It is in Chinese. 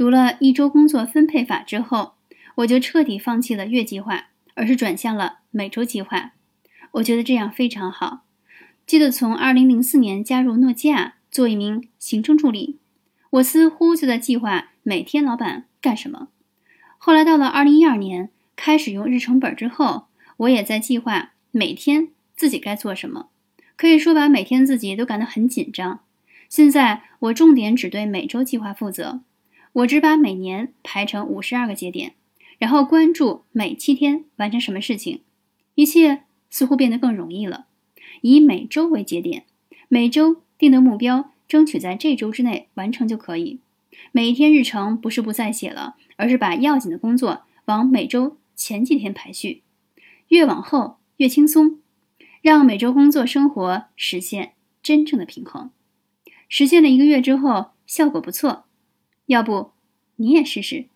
读了一周工作分配法之后，我就彻底放弃了月计划，而是转向了每周计划。我觉得这样非常好。记得从2004年加入诺基亚做一名行政助理，我似乎就在计划每天老板干什么。后来到了2012年，开始用日程本之后，我也在计划每天自己该做什么。可以说把每天自己都感到很紧张。现在我重点只对每周计划负责。我只把每年排成五十二个节点，然后关注每七天完成什么事情，一切似乎变得更容易了。以每周为节点，每周定的目标争取在这周之内完成就可以。每一天日程不是不再写了，而是把要紧的工作往每周前几天排序，越往后越轻松，让每周工作生活实现真正的平衡。实现了一个月之后，效果不错。要不，你也试试。